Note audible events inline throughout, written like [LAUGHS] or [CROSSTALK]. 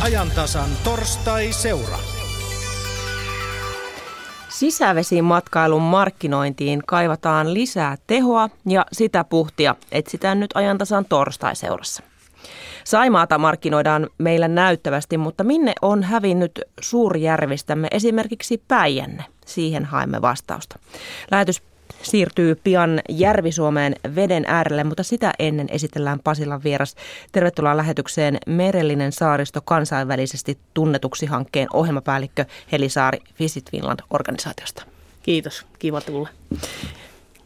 ajantasan torstai-seura. Sisävesimatkailun markkinointiin kaivataan lisää tehoa ja sitä puhtia etsitään nyt ajantasan torstai-seurassa. Saimaata markkinoidaan meillä näyttävästi, mutta minne on hävinnyt suurjärvistämme esimerkiksi Päijänne? Siihen haemme vastausta. Lähetys siirtyy pian Järvi-Suomeen veden äärelle, mutta sitä ennen esitellään Pasilan vieras. Tervetuloa lähetykseen Merellinen saaristo kansainvälisesti tunnetuksi hankkeen ohjelmapäällikkö Helisaari Visit Finland-organisaatiosta. Kiitos, kiva tulla.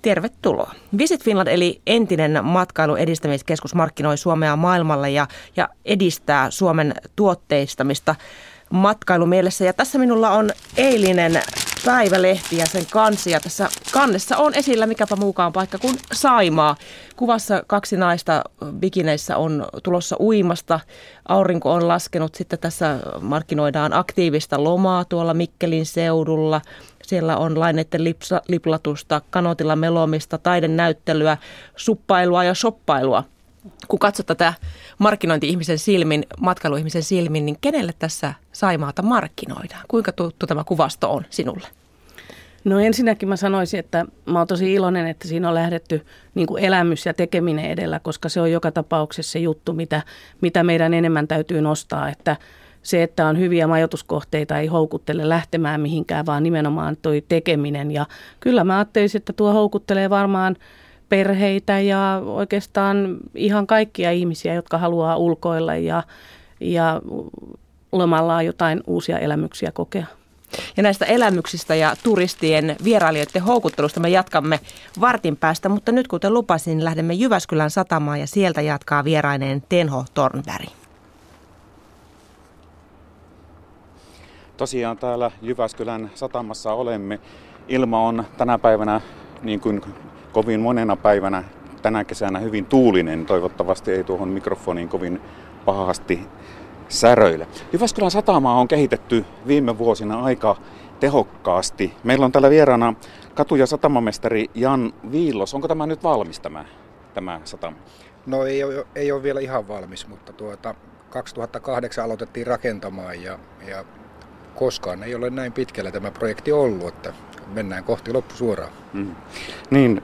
Tervetuloa. Visit Finland eli entinen matkailuedistämiskeskus markkinoi Suomea maailmalle ja, ja edistää Suomen tuotteistamista matkailumielessä. Ja tässä minulla on eilinen päivälehti ja sen kansi. Ja tässä kannessa on esillä mikäpä muukaan paikka kuin Saimaa. Kuvassa kaksi naista bikineissä on tulossa uimasta. Aurinko on laskenut. Sitten tässä markkinoidaan aktiivista lomaa tuolla Mikkelin seudulla. Siellä on laineiden lipsa, liplatusta, kanotilla melomista, taidenäyttelyä, suppailua ja shoppailua. Kun katsot tätä markkinointi-ihmisen silmin, matkailuihmisen silmin, niin kenelle tässä Saimaata markkinoidaan? Kuinka tuttu tämä kuvasto on sinulle? No ensinnäkin mä sanoisin, että mä oon tosi iloinen, että siinä on lähdetty niin kuin elämys ja tekeminen edellä, koska se on joka tapauksessa se juttu, mitä, mitä meidän enemmän täytyy nostaa, että se, että on hyviä majoituskohteita, ei houkuttele lähtemään mihinkään, vaan nimenomaan toi tekeminen. Ja kyllä mä ajattelisin, että tuo houkuttelee varmaan perheitä ja oikeastaan ihan kaikkia ihmisiä, jotka haluaa ulkoilla ja, ja lomallaan jotain uusia elämyksiä kokea. Ja näistä elämyksistä ja turistien vierailijoiden houkuttelusta me jatkamme vartin päästä, mutta nyt kuten lupasin, lähdemme Jyväskylän satamaan ja sieltä jatkaa vieraineen Tenho Tornberg. Tosiaan täällä Jyväskylän satamassa olemme. Ilma on tänä päivänä niin kuin kovin monena päivänä tänä kesänä hyvin tuulinen. Toivottavasti ei tuohon mikrofoniin kovin pahasti säröille. Jyväskylän satamaa on kehitetty viime vuosina aika tehokkaasti. Meillä on täällä vieraana katu- ja satamamestari Jan Viilos. Onko tämä nyt valmis tämä, tämä satama? No ei ole, ei ole vielä ihan valmis, mutta tuota, 2008 aloitettiin rakentamaan ja, ja koskaan ei ole näin pitkällä tämä projekti ollut, että mennään kohti loppusuoraan. Mm. Niin,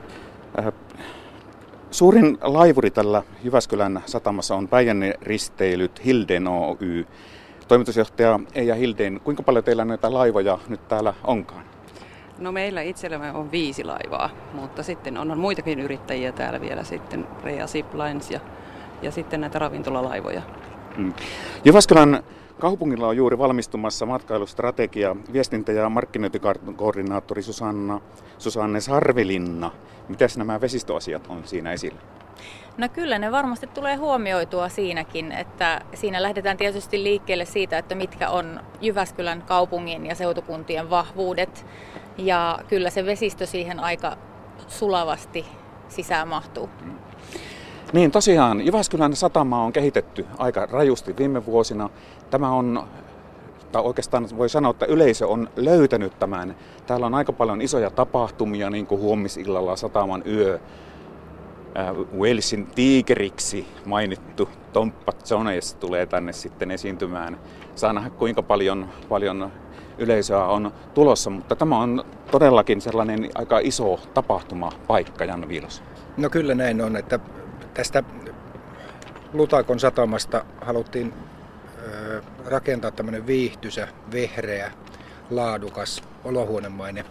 äh, Suurin laivuri tällä Jyväskylän satamassa on Päijänne risteilyt Hilden Oy. Toimitusjohtaja Eija Hilden, kuinka paljon teillä näitä laivoja nyt täällä onkaan? No meillä itsellämme on viisi laivaa, mutta sitten on muitakin yrittäjiä täällä vielä sitten, Rea Ziplines ja, ja sitten näitä ravintolalaivoja. Hmm. Jyväskylän Kaupungilla on juuri valmistumassa matkailustrategia. Viestintä- ja markkinointikoordinaattori Susanna, Susanne Sarvelinna. Mitäs nämä vesistöasiat on siinä esillä? No kyllä ne varmasti tulee huomioitua siinäkin, että siinä lähdetään tietysti liikkeelle siitä, että mitkä on Jyväskylän kaupungin ja seutukuntien vahvuudet. Ja kyllä se vesistö siihen aika sulavasti sisään mahtuu. Mm. Niin tosiaan, Jyväskylän satama on kehitetty aika rajusti viime vuosina. Tämä on, tai oikeastaan voi sanoa, että yleisö on löytänyt tämän. Täällä on aika paljon isoja tapahtumia, niin kuin huomisillalla Sataman yö. Äh, Walesin tiikeriksi mainittu Tomppa Jones tulee tänne sitten esiintymään. Saa nähdä kuinka paljon, paljon yleisöä on tulossa, mutta tämä on todellakin sellainen aika iso tapahtumapaikka, Jan Viilos. No kyllä näin on, että tästä Lutakon satamasta haluttiin rakentaa tämmöinen viihtysä, vehreä, laadukas, olohuonemainen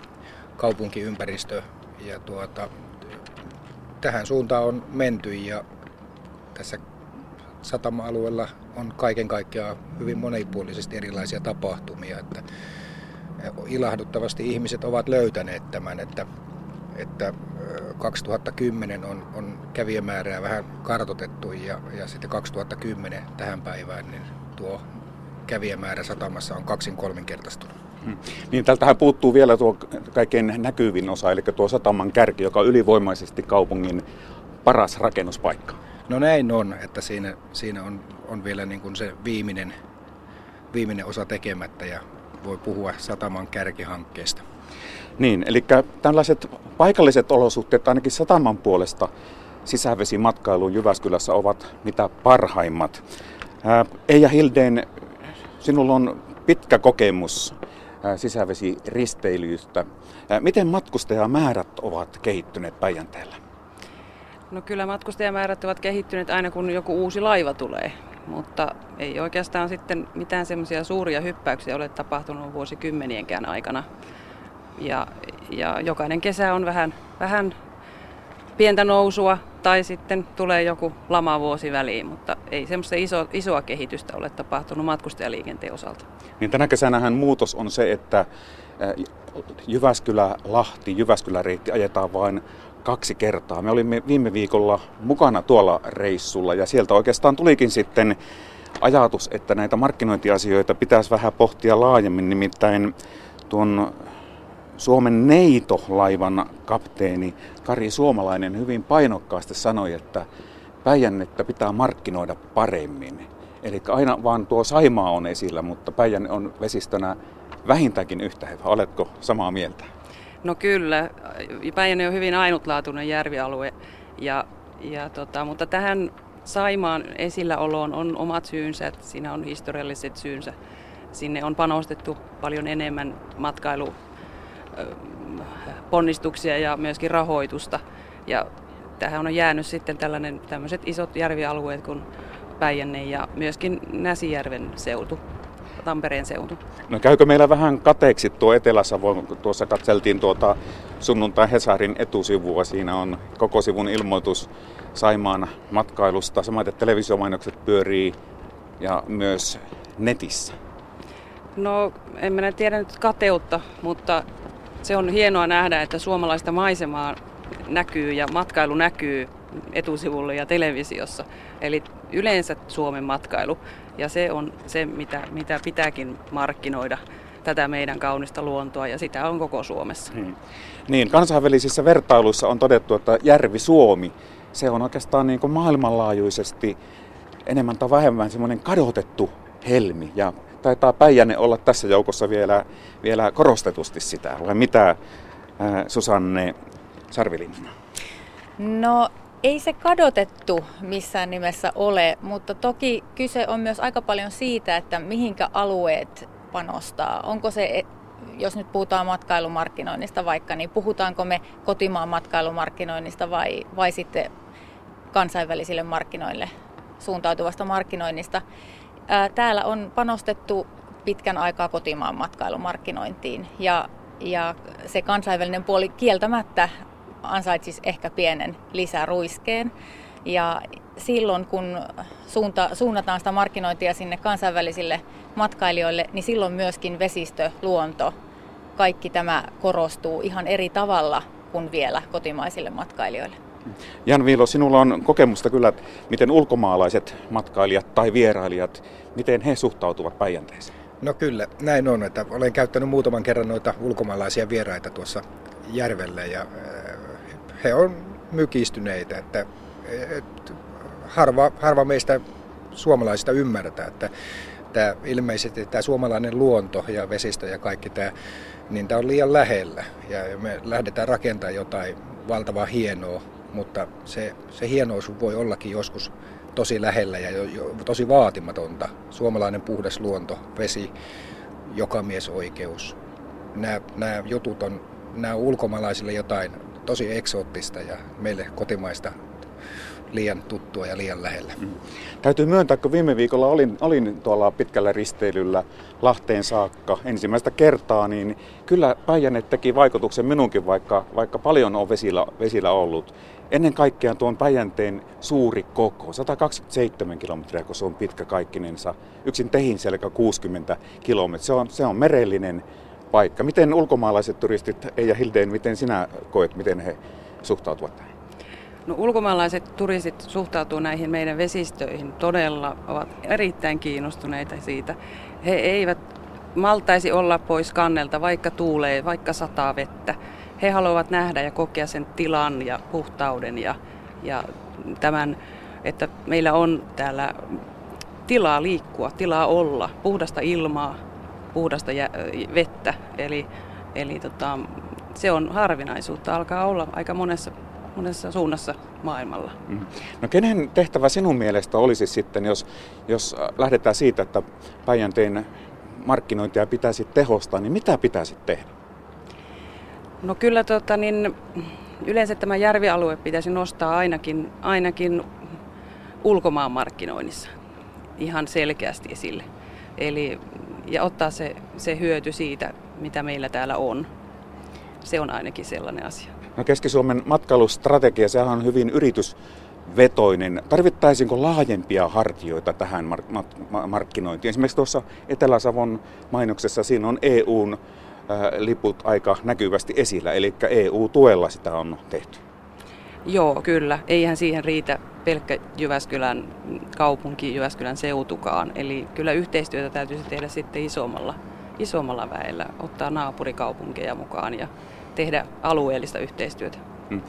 kaupunkiympäristö. Ja tuota, tähän suuntaan on menty ja tässä satama-alueella on kaiken kaikkiaan hyvin monipuolisesti erilaisia tapahtumia. Että ilahduttavasti ihmiset ovat löytäneet tämän, että, että 2010 on, on kävijämäärää vähän kartotettu ja, ja sitten 2010 tähän päivään niin tuo kävijämäärä satamassa on kaksin kolminkertaistunut. Hmm. Niin tältähän puuttuu vielä tuo kaikkein näkyvin osa, eli tuo sataman kärki, joka on ylivoimaisesti kaupungin paras rakennuspaikka. No näin on, että siinä, siinä on, on vielä niin kuin se viimeinen, viimeinen osa tekemättä ja voi puhua sataman kärkihankkeesta. Niin, eli tällaiset paikalliset olosuhteet ainakin sataman puolesta sisävesimatkailuun Jyväskylässä ovat mitä parhaimmat. Eija Hildeen, Sinulla on pitkä kokemus sisävesiristeilyistä. Miten matkustajamäärät ovat kehittyneet Päijänteellä? No kyllä matkustajamäärät ovat kehittyneet aina kun joku uusi laiva tulee, mutta ei oikeastaan sitten mitään semmoisia suuria hyppäyksiä ole tapahtunut vuosikymmenienkään aikana. Ja, ja jokainen kesä on vähän, vähän pientä nousua tai sitten tulee joku lamavuosi väliin, mutta ei semmoista iso, isoa kehitystä ole tapahtunut matkustajaliikenteen osalta. Niin tänä kesänähän muutos on se, että Jyväskylä-Lahti, Jyväskylä-reitti ajetaan vain kaksi kertaa. Me olimme viime viikolla mukana tuolla reissulla ja sieltä oikeastaan tulikin sitten ajatus, että näitä markkinointiasioita pitäisi vähän pohtia laajemmin, nimittäin tuon Suomen Neito-laivan kapteeni Kari Suomalainen hyvin painokkaasti sanoi, että Päijännettä pitää markkinoida paremmin. Eli aina vaan tuo Saimaa on esillä, mutta Päijänne on vesistönä vähintäänkin yhtä hyvä. Oletko samaa mieltä? No kyllä. Päijänne on hyvin ainutlaatuinen järvialue, ja, ja tota, mutta tähän Saimaan esilläoloon on omat syynsä, siinä on historialliset syynsä. Sinne on panostettu paljon enemmän matkailu ponnistuksia ja myöskin rahoitusta. Ja tähän on jäänyt sitten tällainen, tämmöiset isot järvialueet kuin Päijänne ja myöskin Näsijärven seutu. Tampereen seutu. No käykö meillä vähän kateeksi tuo Etelä-Savo, kun tuossa katseltiin tuota sunnuntai Hesarin etusivua. Siinä on koko sivun ilmoitus Saimaan matkailusta. Samaten televisiomainokset pyörii ja myös netissä. No en minä tiedä nyt kateutta, mutta se on hienoa nähdä, että suomalaista maisemaa näkyy ja matkailu näkyy etusivulla ja televisiossa. Eli yleensä Suomen matkailu. Ja se on se, mitä, mitä pitääkin markkinoida tätä meidän kaunista luontoa ja sitä on koko Suomessa. Hmm. Niin, kansainvälisissä vertailuissa on todettu, että järvi Suomi, se on oikeastaan niin kuin maailmanlaajuisesti enemmän tai vähemmän semmoinen kadotettu helmi. Ja taitaa Päijänne olla tässä joukossa vielä, vielä korostetusti sitä. Vai mitä Susanne Sarvilinna? No ei se kadotettu missään nimessä ole, mutta toki kyse on myös aika paljon siitä, että mihinkä alueet panostaa. Onko se, e, jos nyt puhutaan matkailumarkkinoinnista vaikka, niin puhutaanko me kotimaan matkailumarkkinoinnista vai, vai sitten kansainvälisille markkinoille suuntautuvasta markkinoinnista. Täällä on panostettu pitkän aikaa kotimaan matkailumarkkinointiin ja, ja se kansainvälinen puoli kieltämättä ansaitsisi ehkä pienen lisäruiskeen. Ja silloin kun suunta, suunnataan sitä markkinointia sinne kansainvälisille matkailijoille, niin silloin myöskin vesistö, luonto, kaikki tämä korostuu ihan eri tavalla kuin vielä kotimaisille matkailijoille. Jan Viilo, sinulla on kokemusta kyllä, miten ulkomaalaiset matkailijat tai vierailijat, miten he suhtautuvat Päijänteeseen? No kyllä, näin on. Että olen käyttänyt muutaman kerran noita ulkomaalaisia vieraita tuossa järvellä ja he on mykistyneitä, että, että harva, harva meistä suomalaisista ymmärtää, että tämä, ilmeisesti tämä suomalainen luonto ja vesistö ja kaikki tämä, niin tämä on liian lähellä ja me lähdetään rakentamaan jotain valtavaa hienoa, mutta se, se hienous voi ollakin joskus tosi lähellä ja jo, jo, tosi vaatimatonta. Suomalainen puhdas luonto, vesi, jokamiesoikeus. Nämä, nämä jutut on, nämä on ulkomaalaisille jotain tosi eksoottista ja meille kotimaista liian tuttua ja liian lähellä. Mm. Täytyy myöntää, kun viime viikolla olin, olin tuolla pitkällä risteilyllä Lahteen saakka ensimmäistä kertaa, niin kyllä Päijänne teki vaikutuksen minunkin, vaikka, vaikka paljon on vesillä, vesillä ollut. Ennen kaikkea tuon Päijänteen suuri koko, 127 kilometriä, kun se on pitkä kaikkinensa. Yksin tehin selkä 60 kilometriä. Se on, se on merellinen paikka. Miten ulkomaalaiset turistit, Eija Hildeen, miten sinä koet, miten he suhtautuvat tähän? No, ulkomaalaiset turistit suhtautuvat näihin meidän vesistöihin todella, ovat erittäin kiinnostuneita siitä. He eivät maltaisi olla pois kannelta, vaikka tuulee, vaikka sataa vettä. He haluavat nähdä ja kokea sen tilan ja puhtauden ja, ja tämän, että meillä on täällä tilaa liikkua, tilaa olla, puhdasta ilmaa, puhdasta vettä. Eli, eli tota, se on harvinaisuutta, alkaa olla aika monessa monessa suunnassa maailmalla. Mm. No kenen tehtävä sinun mielestä olisi sitten, jos, jos lähdetään siitä, että Päijänteen markkinointia pitäisi tehostaa, niin mitä pitäisi tehdä? No kyllä tota, niin, yleensä tämä järvialue pitäisi nostaa ainakin, ainakin ulkomaan markkinoinnissa ihan selkeästi esille. Eli, ja ottaa se, se hyöty siitä, mitä meillä täällä on. Se on ainakin sellainen asia. No Keski-Suomen matkailustrategia, sehän on hyvin yritysvetoinen. Tarvittaisiinko laajempia hartioita tähän mark- markkinointiin? Esimerkiksi tuossa Etelä-Savon mainoksessa siinä on EUn liput aika näkyvästi esillä, eli EU-tuella sitä on tehty. Joo, kyllä. Eihän siihen riitä pelkkä Jyväskylän kaupunki, Jyväskylän seutukaan. Eli kyllä yhteistyötä täytyisi tehdä sitten isommalla, isommalla väellä, ottaa naapurikaupunkeja mukaan ja tehdä alueellista yhteistyötä. Hmm.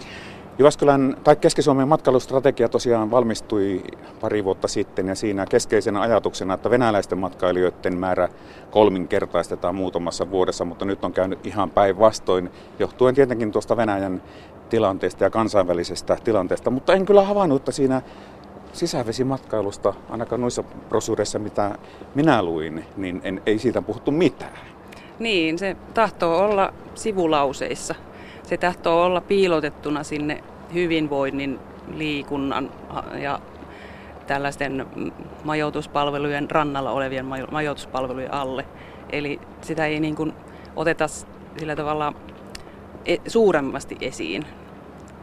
Jyväskylän tai Keski-Suomen matkailustrategia tosiaan valmistui pari vuotta sitten ja siinä keskeisenä ajatuksena, että venäläisten matkailijoiden määrä kolminkertaistetaan muutamassa vuodessa, mutta nyt on käynyt ihan päinvastoin, johtuen tietenkin tuosta Venäjän tilanteesta ja kansainvälisestä tilanteesta, mutta en kyllä havainnut, että siinä sisävesimatkailusta, ainakaan noissa brosureissa, mitä minä luin, niin en, ei siitä puhuttu mitään. Niin, se tahtoo olla sivulauseissa. Se tahtoo olla piilotettuna sinne hyvinvoinnin, liikunnan ja tällaisten majoituspalvelujen rannalla olevien majoituspalvelujen alle. Eli sitä ei niin kuin oteta sillä tavalla e-, suuremmasti esiin.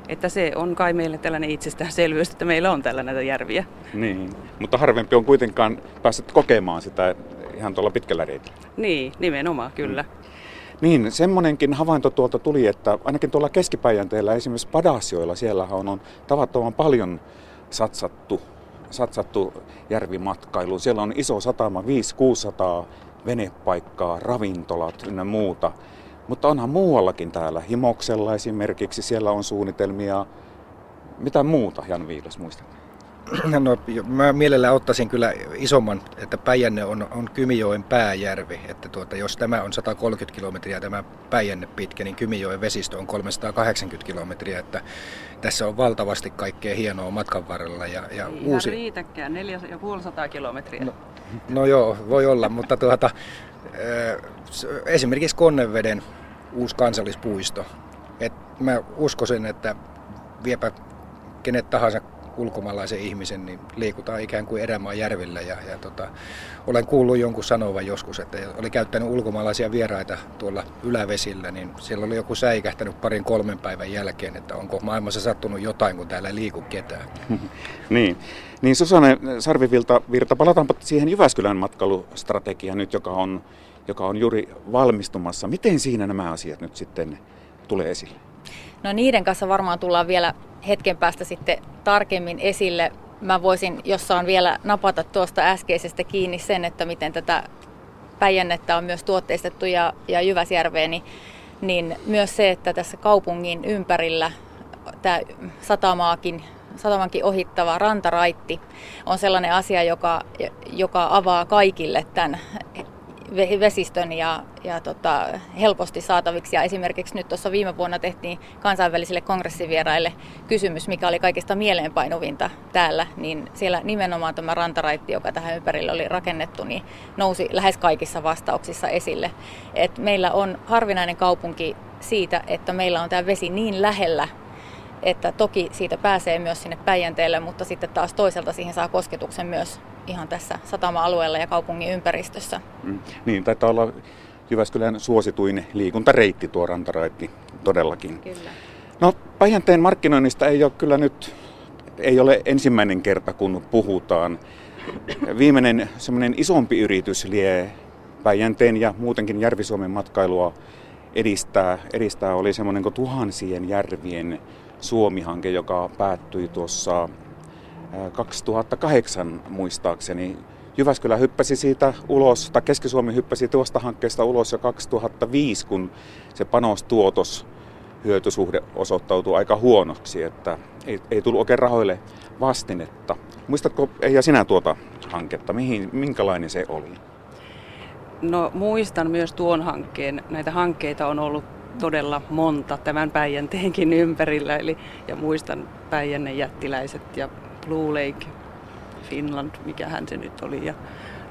Että se on kai meille tällainen itsestäänselvyys, että meillä on tällä näitä järviä. Niin, mutta harvempi on kuitenkaan päässyt kokemaan sitä ihan tuolla pitkällä reitillä. Niin, nimenomaan, kyllä. Mm. Niin, semmoinenkin havainto tuolta tuli, että ainakin tuolla keskipäijänteellä, esimerkiksi Padasioilla, siellä on, on tavattoman paljon satsattu, satsattu järvimatkailuun. Siellä on iso satama, 500-600 venepaikkaa, ravintolat ynnä muuta. Mutta onhan muuallakin täällä. Himoksella esimerkiksi siellä on suunnitelmia. Mitä muuta, Jan Viilas, muistat? [CLEARS THROAT] No, mä mielellään ottaisin kyllä isomman, että Päijänne on, on Kymijoen pääjärvi. Että tuota, jos tämä on 130 kilometriä tämä Päijänne pitkä, niin Kymijoen vesistö on 380 kilometriä. Että tässä on valtavasti kaikkea hienoa matkan varrella. Ja, ja Ei uusi... riitäkään, 450 kilometriä. No, no joo, voi olla, mutta tuota, esimerkiksi Konneveden uusi kansallispuisto. Et mä uskoisin, että viepä kenet tahansa ulkomaalaisen ihmisen, niin liikutaan ikään kuin erämaan järvillä. Ja, ja tota, olen kuullut jonkun sanovan joskus, että oli käyttänyt ulkomaalaisia vieraita tuolla ylävesillä, niin siellä oli joku säikähtänyt parin kolmen päivän jälkeen, että onko maailmassa sattunut jotain, kun täällä ei liiku ketään. [LAUGHS] niin. Niin Susanne Sarvivilta Virta, palataanpa siihen Jyväskylän matkailustrategiaan nyt, joka on, joka on juuri valmistumassa. Miten siinä nämä asiat nyt sitten tulee esille? No niiden kanssa varmaan tullaan vielä hetken päästä sitten tarkemmin esille. Mä voisin, jos saan vielä napata tuosta äskeisestä kiinni sen, että miten tätä Päijännettä on myös tuotteistettu ja, ja Jyväsjärveä, niin, niin myös se, että tässä kaupungin ympärillä tämä satamaakin, satamankin ohittava rantaraitti on sellainen asia, joka, joka avaa kaikille tämän vesistön ja, ja tota, helposti saataviksi. Ja esimerkiksi nyt tuossa viime vuonna tehtiin kansainvälisille kongressivieraille kysymys, mikä oli kaikista mieleenpainuvinta täällä, niin siellä nimenomaan tämä rantaraitti, joka tähän ympärille oli rakennettu, niin nousi lähes kaikissa vastauksissa esille. Et meillä on harvinainen kaupunki siitä, että meillä on tämä vesi niin lähellä että toki siitä pääsee myös sinne Päijänteelle, mutta sitten taas toiselta siihen saa kosketuksen myös ihan tässä satama-alueella ja kaupungin ympäristössä. Mm, niin, taitaa olla Jyväskylän suosituin liikuntareitti tuo rantaraitti todellakin. Kyllä. No Päijänteen markkinoinnista ei ole kyllä nyt, ei ole ensimmäinen kerta kun puhutaan. Viimeinen semmoinen isompi yritys lie Päijänteen ja muutenkin Järvi-Suomen matkailua edistää, edistää oli semmoinen kuin tuhansien järvien Suomi-hanke, joka päättyi tuossa 2008 muistaakseni. Jyväskylä hyppäsi siitä ulos, tai Keski-Suomi hyppäsi tuosta hankkeesta ulos jo 2005, kun se panostuotos hyötysuhde osoittautui aika huonoksi, että ei, ei tullut oikein rahoille vastinetta. Muistatko Eija sinä tuota hanketta, mihin, minkälainen se oli? No muistan myös tuon hankkeen. Näitä hankkeita on ollut todella monta tämän Päijänteenkin ympärillä. Eli, ja muistan Päijännen jättiläiset ja Blue Lake Finland, mikä hän se nyt oli. Ja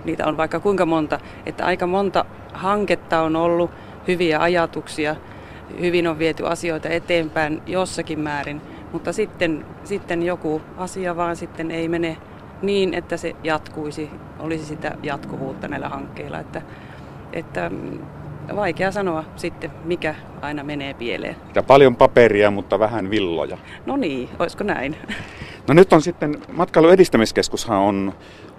niitä on vaikka kuinka monta, että aika monta hanketta on ollut, hyviä ajatuksia, hyvin on viety asioita eteenpäin jossakin määrin, mutta sitten, sitten joku asia vaan sitten ei mene niin, että se jatkuisi, olisi sitä jatkuvuutta näillä hankkeilla. Että, että mm, vaikea sanoa sitten, mikä aina menee pieleen. Ja paljon paperia, mutta vähän villoja. No niin, olisiko näin? No nyt on sitten, matkailun edistämiskeskushan on,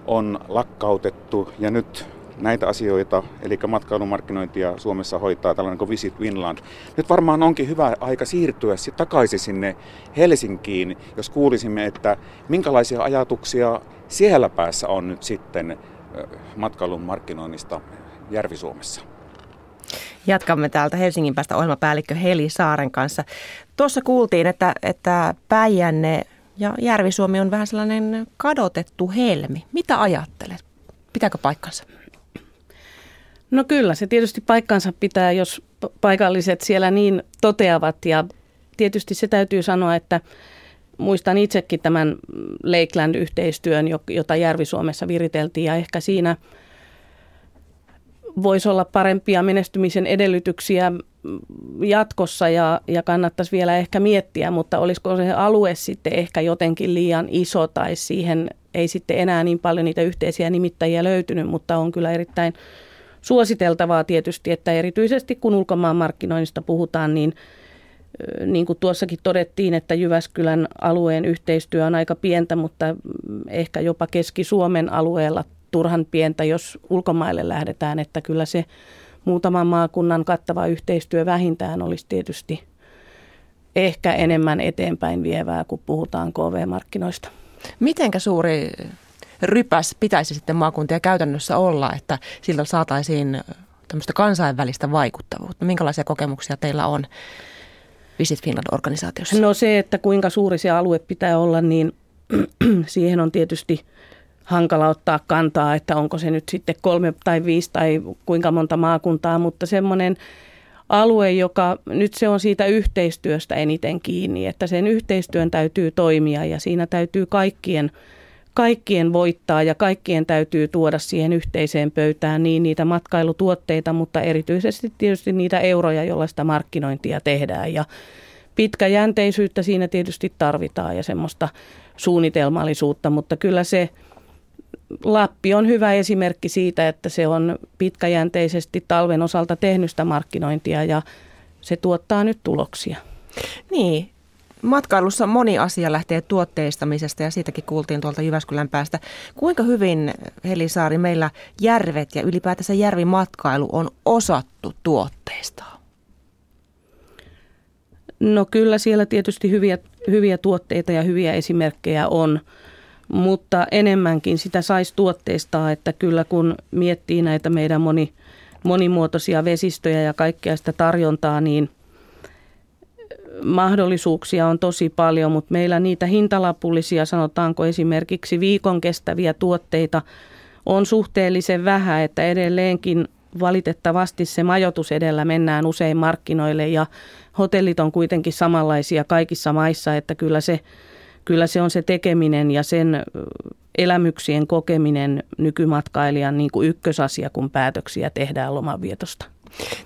on lakkautettu ja nyt näitä asioita, eli matkailumarkkinointia Suomessa hoitaa tällainen kuin Visit Finland. Nyt varmaan onkin hyvä aika siirtyä takaisin sinne Helsinkiin, jos kuulisimme, että minkälaisia ajatuksia siellä päässä on nyt sitten matkailun markkinoinnista Järvi-Suomessa. Jatkamme täältä Helsingin päästä ohjelmapäällikkö Heli Saaren kanssa. Tuossa kuultiin, että, että Päijänne ja Järvi-Suomi on vähän sellainen kadotettu helmi. Mitä ajattelet? Pitääkö paikkansa? No kyllä, se tietysti paikkansa pitää, jos paikalliset siellä niin toteavat. Ja tietysti se täytyy sanoa, että muistan itsekin tämän Lakeland-yhteistyön, jota Järvi-Suomessa viriteltiin ja ehkä siinä – voisi olla parempia menestymisen edellytyksiä jatkossa ja, ja kannattaisi vielä ehkä miettiä, mutta olisiko se alue sitten ehkä jotenkin liian iso tai siihen ei sitten enää niin paljon niitä yhteisiä nimittäjiä löytynyt, mutta on kyllä erittäin suositeltavaa tietysti, että erityisesti kun ulkomaan markkinoinnista puhutaan, niin niin kuin tuossakin todettiin, että Jyväskylän alueen yhteistyö on aika pientä, mutta ehkä jopa Keski-Suomen alueella turhan pientä, jos ulkomaille lähdetään, että kyllä se muutaman maakunnan kattava yhteistyö vähintään olisi tietysti ehkä enemmän eteenpäin vievää, kun puhutaan KV-markkinoista. Mitenkä suuri rypäs pitäisi sitten maakuntia käytännössä olla, että siltä saataisiin tämmöistä kansainvälistä vaikuttavuutta? Minkälaisia kokemuksia teillä on Visit Finland-organisaatiossa? No se, että kuinka suuri se alue pitää olla, niin [CLEARS THROAT] siihen on tietysti – hankala ottaa kantaa, että onko se nyt sitten kolme tai viisi tai kuinka monta maakuntaa, mutta semmoinen alue, joka nyt se on siitä yhteistyöstä eniten kiinni, että sen yhteistyön täytyy toimia ja siinä täytyy kaikkien, kaikkien voittaa ja kaikkien täytyy tuoda siihen yhteiseen pöytään niin niitä matkailutuotteita, mutta erityisesti tietysti niitä euroja, joilla sitä markkinointia tehdään. Ja pitkäjänteisyyttä siinä tietysti tarvitaan ja semmoista suunnitelmallisuutta, mutta kyllä se – Lappi on hyvä esimerkki siitä, että se on pitkäjänteisesti talven osalta tehnyt sitä markkinointia ja se tuottaa nyt tuloksia. Niin, matkailussa moni asia lähtee tuotteistamisesta ja siitäkin kuultiin tuolta Jyväskylän päästä. Kuinka hyvin, Helisaari, meillä järvet ja ylipäätänsä järvimatkailu on osattu tuotteistaa? No kyllä siellä tietysti hyviä, hyviä tuotteita ja hyviä esimerkkejä on mutta enemmänkin sitä saisi tuotteistaa, että kyllä kun miettii näitä meidän moni, monimuotoisia vesistöjä ja kaikkea sitä tarjontaa, niin mahdollisuuksia on tosi paljon, mutta meillä niitä hintalapullisia, sanotaanko esimerkiksi viikon kestäviä tuotteita, on suhteellisen vähän, että edelleenkin valitettavasti se majoitus edellä mennään usein markkinoille ja hotellit on kuitenkin samanlaisia kaikissa maissa, että kyllä se kyllä se on se tekeminen ja sen elämyksien kokeminen nykymatkailijan niin kuin ykkösasia, kun päätöksiä tehdään lomanvietosta.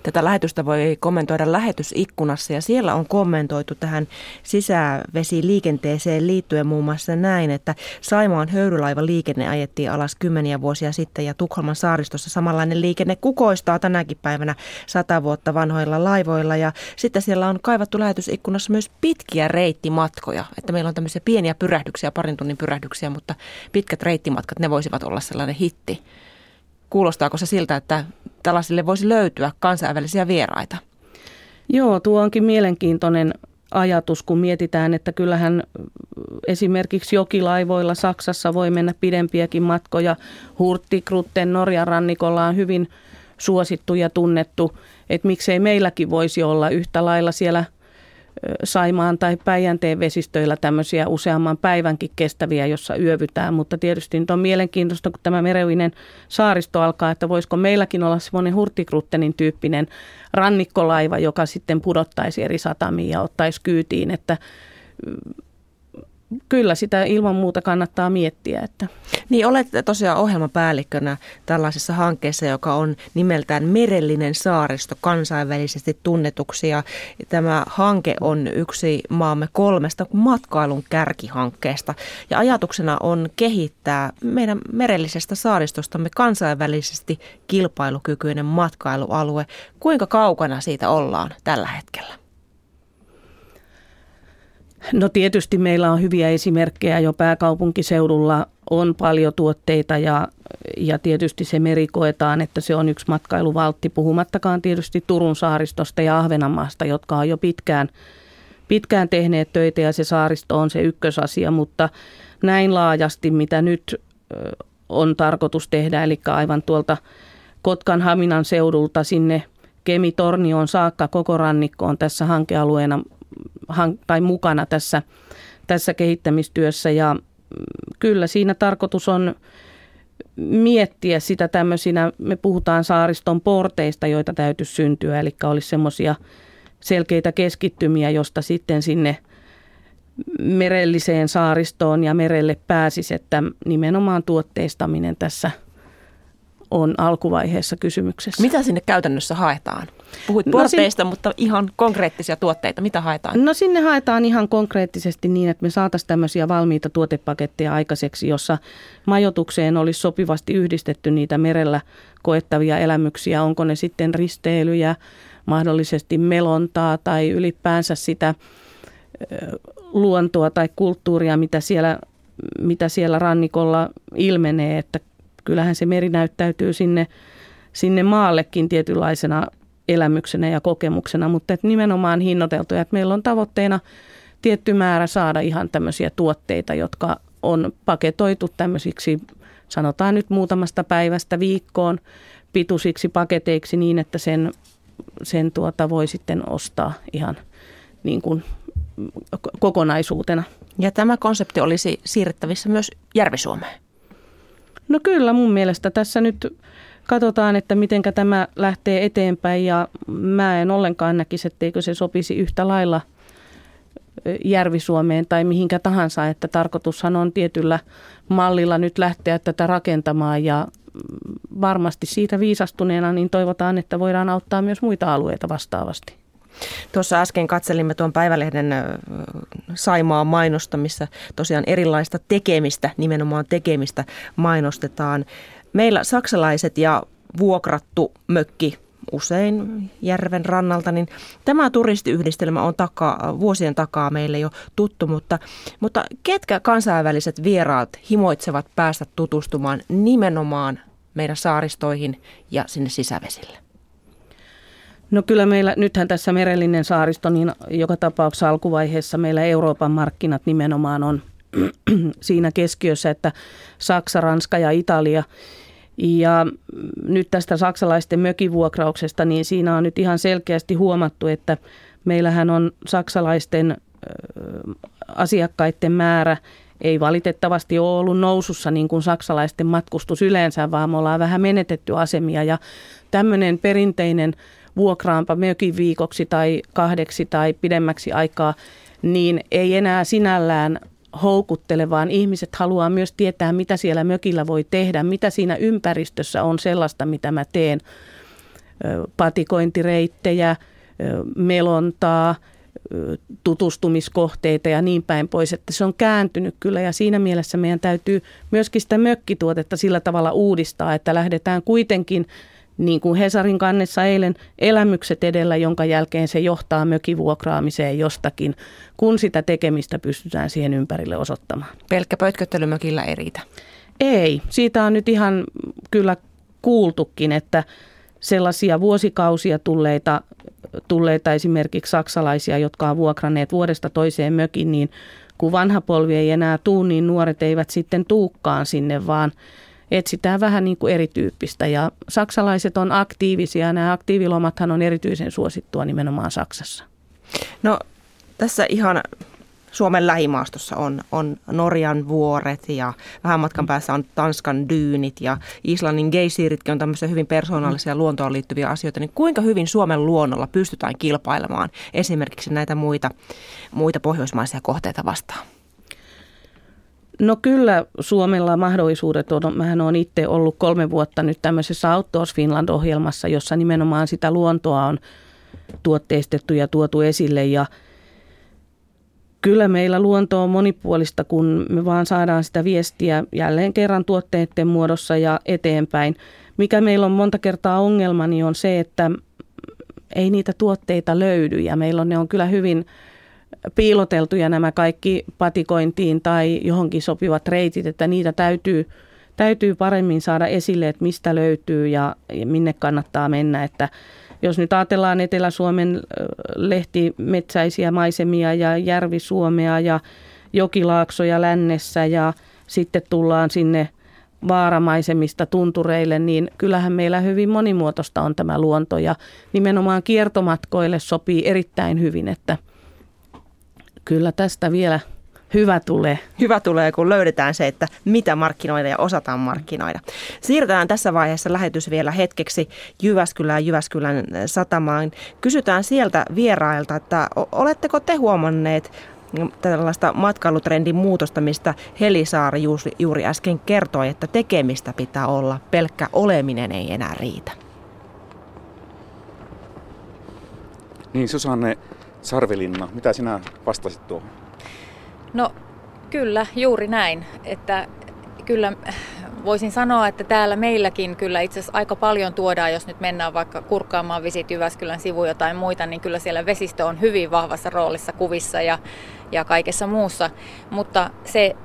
Tätä lähetystä voi kommentoida lähetysikkunassa ja siellä on kommentoitu tähän sisävesiliikenteeseen liittyen muun muassa näin, että Saimaan höyrylaiva liikenne ajettiin alas kymmeniä vuosia sitten ja Tukholman saaristossa samanlainen liikenne kukoistaa tänäkin päivänä sata vuotta vanhoilla laivoilla ja sitten siellä on kaivattu lähetysikkunassa myös pitkiä reittimatkoja, että meillä on tämmöisiä pieniä pyrähdyksiä, parin tunnin pyrähdyksiä, mutta pitkät reittimatkat, ne voisivat olla sellainen hitti. Kuulostaako se siltä, että tällaisille voisi löytyä kansainvälisiä vieraita? Joo, tuo onkin mielenkiintoinen ajatus, kun mietitään, että kyllähän esimerkiksi jokilaivoilla Saksassa voi mennä pidempiäkin matkoja. Hurtikrutten Norjan rannikolla on hyvin suosittu ja tunnettu, että miksei meilläkin voisi olla yhtä lailla siellä Saimaan tai Päijänteen vesistöillä tämmöisiä useamman päivänkin kestäviä, jossa yövytään, mutta tietysti nyt on mielenkiintoista, kun tämä merevinen saaristo alkaa, että voisiko meilläkin olla semmoinen hurtigruttenin tyyppinen rannikkolaiva, joka sitten pudottaisi eri satamiin ja ottaisi kyytiin, että kyllä sitä ilman muuta kannattaa miettiä. Että. Niin olette tosiaan ohjelmapäällikkönä tällaisessa hankkeessa, joka on nimeltään Merellinen saaristo kansainvälisesti tunnetuksi. Ja tämä hanke on yksi maamme kolmesta matkailun kärkihankkeesta. Ja ajatuksena on kehittää meidän merellisestä saaristostamme kansainvälisesti kilpailukykyinen matkailualue. Kuinka kaukana siitä ollaan tällä hetkellä? No tietysti meillä on hyviä esimerkkejä jo pääkaupunkiseudulla. On paljon tuotteita ja, ja tietysti se meri koetaan, että se on yksi matkailuvaltti, puhumattakaan tietysti Turun saaristosta ja Ahvenanmaasta, jotka on jo pitkään, pitkään tehneet töitä ja se saaristo on se ykkösasia, mutta näin laajasti, mitä nyt on tarkoitus tehdä, eli aivan tuolta Kotkan Haminan seudulta sinne Kemi-Tornioon saakka koko rannikko on tässä hankealueena tai mukana tässä, tässä kehittämistyössä ja mm, kyllä siinä tarkoitus on miettiä sitä tämmöisinä, me puhutaan saariston porteista, joita täytyy syntyä, eli olisi semmoisia selkeitä keskittymiä, josta sitten sinne merelliseen saaristoon ja merelle pääsisi, että nimenomaan tuotteistaminen tässä – on alkuvaiheessa kysymyksessä. Mitä sinne käytännössä haetaan? Puhuit no porteista, sin... mutta ihan konkreettisia tuotteita. Mitä haetaan? No sinne haetaan ihan konkreettisesti niin, että me saataisiin tämmöisiä valmiita tuotepaketteja aikaiseksi, jossa majoitukseen olisi sopivasti yhdistetty niitä merellä koettavia elämyksiä. Onko ne sitten risteilyjä, mahdollisesti melontaa tai ylipäänsä sitä luontoa tai kulttuuria, mitä siellä, mitä siellä rannikolla ilmenee, että kyllähän se meri näyttäytyy sinne, sinne maallekin tietynlaisena elämyksenä ja kokemuksena, mutta että nimenomaan hinnoiteltuja. Että meillä on tavoitteena tietty määrä saada ihan tämmöisiä tuotteita, jotka on paketoitu tämmöisiksi, sanotaan nyt muutamasta päivästä viikkoon pituisiksi paketeiksi niin, että sen, sen tuota voi sitten ostaa ihan niin kuin kokonaisuutena. Ja tämä konsepti olisi siirrettävissä myös Järvi-Suomeen. No kyllä mun mielestä tässä nyt katsotaan, että miten tämä lähtee eteenpäin ja mä en ollenkaan näkisi, etteikö se sopisi yhtä lailla Järvi-Suomeen tai mihinkä tahansa, että tarkoitushan on tietyllä mallilla nyt lähteä tätä rakentamaan ja varmasti siitä viisastuneena niin toivotaan, että voidaan auttaa myös muita alueita vastaavasti. Tuossa äsken katselimme tuon päivälehden Saimaa mainosta, missä tosiaan erilaista tekemistä, nimenomaan tekemistä mainostetaan. Meillä saksalaiset ja vuokrattu mökki usein järven rannalta, niin tämä turistiyhdistelmä on takaa, vuosien takaa meille jo tuttu, mutta, mutta ketkä kansainväliset vieraat himoitsevat päästä tutustumaan nimenomaan meidän saaristoihin ja sinne sisävesille? No kyllä meillä, nythän tässä merellinen saaristo, niin joka tapauksessa alkuvaiheessa meillä Euroopan markkinat nimenomaan on [CLEARS THROAT] siinä keskiössä, että Saksa, Ranska ja Italia. Ja nyt tästä saksalaisten mökivuokrauksesta, niin siinä on nyt ihan selkeästi huomattu, että meillähän on saksalaisten asiakkaiden määrä ei valitettavasti ole ollut nousussa niin kuin saksalaisten matkustus yleensä, vaan me ollaan vähän menetetty asemia. Ja tämmöinen perinteinen vuokraanpa mökin viikoksi tai kahdeksi tai pidemmäksi aikaa, niin ei enää sinällään houkuttele, vaan ihmiset haluaa myös tietää, mitä siellä mökillä voi tehdä, mitä siinä ympäristössä on sellaista, mitä mä teen. Patikointireittejä, melontaa, tutustumiskohteita ja niin päin pois, että se on kääntynyt kyllä ja siinä mielessä meidän täytyy myöskin sitä mökkituotetta sillä tavalla uudistaa, että lähdetään kuitenkin niin kuin Hesarin kannessa eilen, elämykset edellä, jonka jälkeen se johtaa mökivuokraamiseen jostakin, kun sitä tekemistä pystytään siihen ympärille osoittamaan. Pelkkä pötköttelymökillä ei riitä? Ei. Siitä on nyt ihan kyllä kuultukin, että sellaisia vuosikausia tulleita, tulleita esimerkiksi saksalaisia, jotka on vuokranneet vuodesta toiseen mökin, niin kun vanha polvi ei enää tuu, niin nuoret eivät sitten tuukkaan sinne, vaan etsitään vähän niin kuin erityyppistä. Ja saksalaiset on aktiivisia. Nämä aktiivilomathan on erityisen suosittua nimenomaan Saksassa. No tässä ihan Suomen lähimaastossa on, on Norjan vuoret ja vähän matkan päässä on Tanskan dyynit ja Islannin geisiiritkin on tämmöisiä hyvin persoonallisia luontoon liittyviä asioita. Niin kuinka hyvin Suomen luonnolla pystytään kilpailemaan esimerkiksi näitä muita, muita pohjoismaisia kohteita vastaan? No kyllä Suomella mahdollisuudet on. Mähän olen itse ollut kolme vuotta nyt tämmöisessä Outdoors Finland-ohjelmassa, jossa nimenomaan sitä luontoa on tuotteistettu ja tuotu esille ja Kyllä meillä luonto on monipuolista, kun me vaan saadaan sitä viestiä jälleen kerran tuotteiden muodossa ja eteenpäin. Mikä meillä on monta kertaa ongelma, niin on se, että ei niitä tuotteita löydy ja meillä on, ne on kyllä hyvin piiloteltuja nämä kaikki patikointiin tai johonkin sopivat reitit, että niitä täytyy, täytyy paremmin saada esille, että mistä löytyy ja, ja minne kannattaa mennä, että jos nyt ajatellaan Etelä-Suomen lehtimetsäisiä maisemia ja järvisuomea ja jokilaaksoja lännessä ja sitten tullaan sinne vaaramaisemista tuntureille, niin kyllähän meillä hyvin monimuotoista on tämä luonto ja nimenomaan kiertomatkoille sopii erittäin hyvin, että kyllä tästä vielä – Hyvä tulee. Hyvä tulee, kun löydetään se, että mitä markkinoida ja osataan markkinoida. Siirrytään tässä vaiheessa lähetys vielä hetkeksi Jyväskylään, Jyväskylän satamaan. Kysytään sieltä vierailta, että oletteko te huomanneet tällaista matkailutrendin muutosta, mistä Helisaari juuri äsken kertoi, että tekemistä pitää olla, pelkkä oleminen ei enää riitä. Niin, Susanne Sarvelinna, mitä sinä vastasit tuohon? No kyllä, juuri näin. Että kyllä voisin sanoa, että täällä meilläkin kyllä itse asiassa aika paljon tuodaan, jos nyt mennään vaikka kurkkaamaan Visit Jyväskylän sivuja tai muita, niin kyllä siellä vesistö on hyvin vahvassa roolissa kuvissa ja, ja kaikessa muussa. Mutta se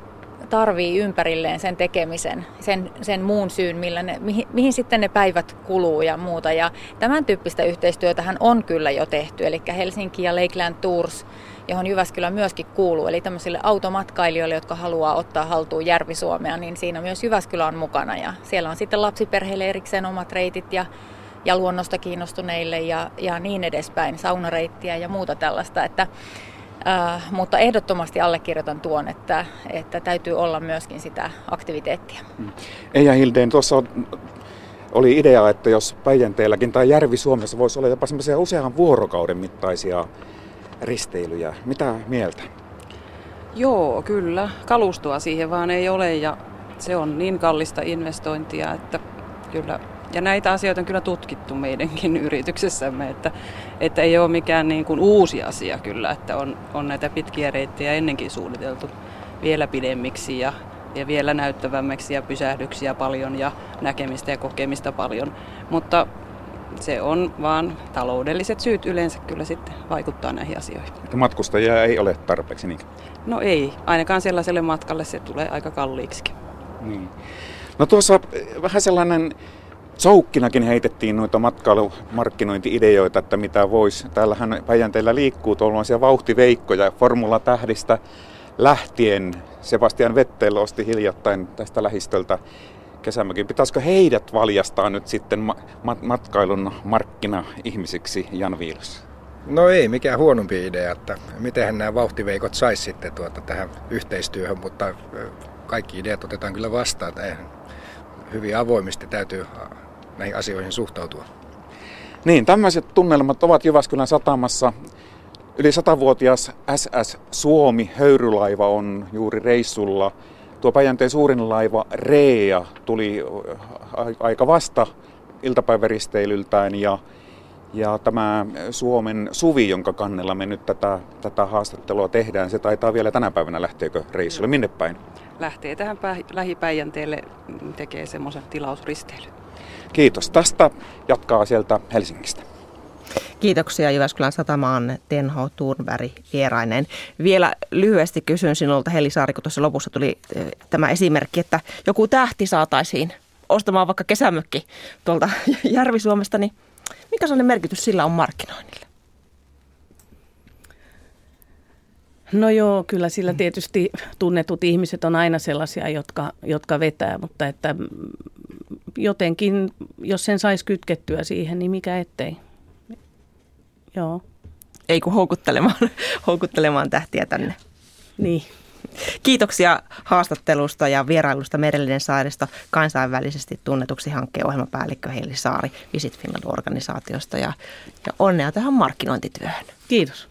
tarvii ympärilleen sen tekemisen, sen, sen muun syyn, millä ne, mihin, mihin sitten ne päivät kuluu ja muuta. Ja tämän tyyppistä yhteistyötähän on kyllä jo tehty, eli Helsinki ja Lakeland Tours johon Jyväskylä myöskin kuuluu. Eli tämmöisille automatkailijoille, jotka haluaa ottaa haltuun Järvi-Suomea, niin siinä myös Jyväskylä on mukana. Ja siellä on sitten lapsiperheille erikseen omat reitit ja, ja luonnosta kiinnostuneille ja, ja niin edespäin, saunareittiä ja muuta tällaista. Että, äh, mutta ehdottomasti allekirjoitan tuon, että, että täytyy olla myöskin sitä aktiviteettia. Mm. Eija Hildeen, tuossa on oli idea, että jos Päijänteelläkin tai Järvi-Suomessa voisi olla jopa semmoisia usean vuorokauden mittaisia risteilyjä. Mitä mieltä? Joo, kyllä. Kalustoa siihen vaan ei ole ja se on niin kallista investointia, että kyllä ja näitä asioita on kyllä tutkittu meidänkin [LAUGHS] yrityksessämme, että, että ei ole mikään niin kuin uusi asia kyllä, että on, on näitä pitkiä reittejä ennenkin suunniteltu vielä pidemmiksi ja, ja vielä näyttävämmiksi ja pysähdyksiä paljon ja näkemistä ja kokemista paljon. Mutta se on vaan taloudelliset syyt yleensä kyllä sitten vaikuttaa näihin asioihin. Että matkustajia ei ole tarpeeksi niin? No ei, ainakaan sellaiselle matkalle se tulee aika kalliiksikin. Niin. No tuossa eh, vähän sellainen Soukkinakin heitettiin noita matkailumarkkinointi-ideoita, että mitä voisi. Täällähän Päijänteellä liikkuu tuollaisia vauhtiveikkoja Formula-tähdistä lähtien. Sebastian Vettel osti hiljattain tästä lähistöltä kesämökin. Pitäisikö heidät valjastaa nyt sitten ma- ma- matkailun markkina-ihmisiksi Jan Viilos? No ei mikään huonompi idea, että miten nämä vauhtiveikot saisi sitten tuota tähän yhteistyöhön, mutta kaikki ideat otetaan kyllä vastaan. Hyvin avoimesti täytyy näihin asioihin suhtautua. Niin, tämmöiset tunnelmat ovat Jyväskylän satamassa. Yli satavuotias SS Suomi höyrylaiva on juuri reissulla Tuo Päijänteen suurin laiva Rea tuli aika vasta iltapäiväristeilyltään ja, ja tämä Suomen suvi, jonka kannella me nyt tätä, tätä haastattelua tehdään, se taitaa vielä tänä päivänä lähteekö reissulle? Minne päin? Lähtee tähän pä- lähipäijänteelle, tekee semmoisen tilausristeilyn. Kiitos. Tästä jatkaa sieltä Helsingistä. Kiitoksia Jyväskylän satamaan Tenho Turnberg vierainen. Vielä lyhyesti kysyn sinulta Heli Saari, kun tuossa lopussa tuli eh, tämä esimerkki, että joku tähti saataisiin ostamaan vaikka kesämökki tuolta [LAUGHS] Järvi-Suomesta, niin mikä sellainen merkitys sillä on markkinoinnille? No joo, kyllä sillä tietysti tunnetut ihmiset on aina sellaisia, jotka, jotka vetää, mutta että jotenkin, jos sen saisi kytkettyä siihen, niin mikä ettei. Joo. ei kun houkuttelemaan, [LAUGHS] houkuttelemaan tähtiä tänne. Niin. Kiitoksia haastattelusta ja vierailusta Merellinen saaristo kansainvälisesti tunnetuksi hankkeen ohjelmapäällikkö Heili Saari Visit Finland-organisaatiosta ja, ja onnea tähän markkinointityöhön. Kiitos.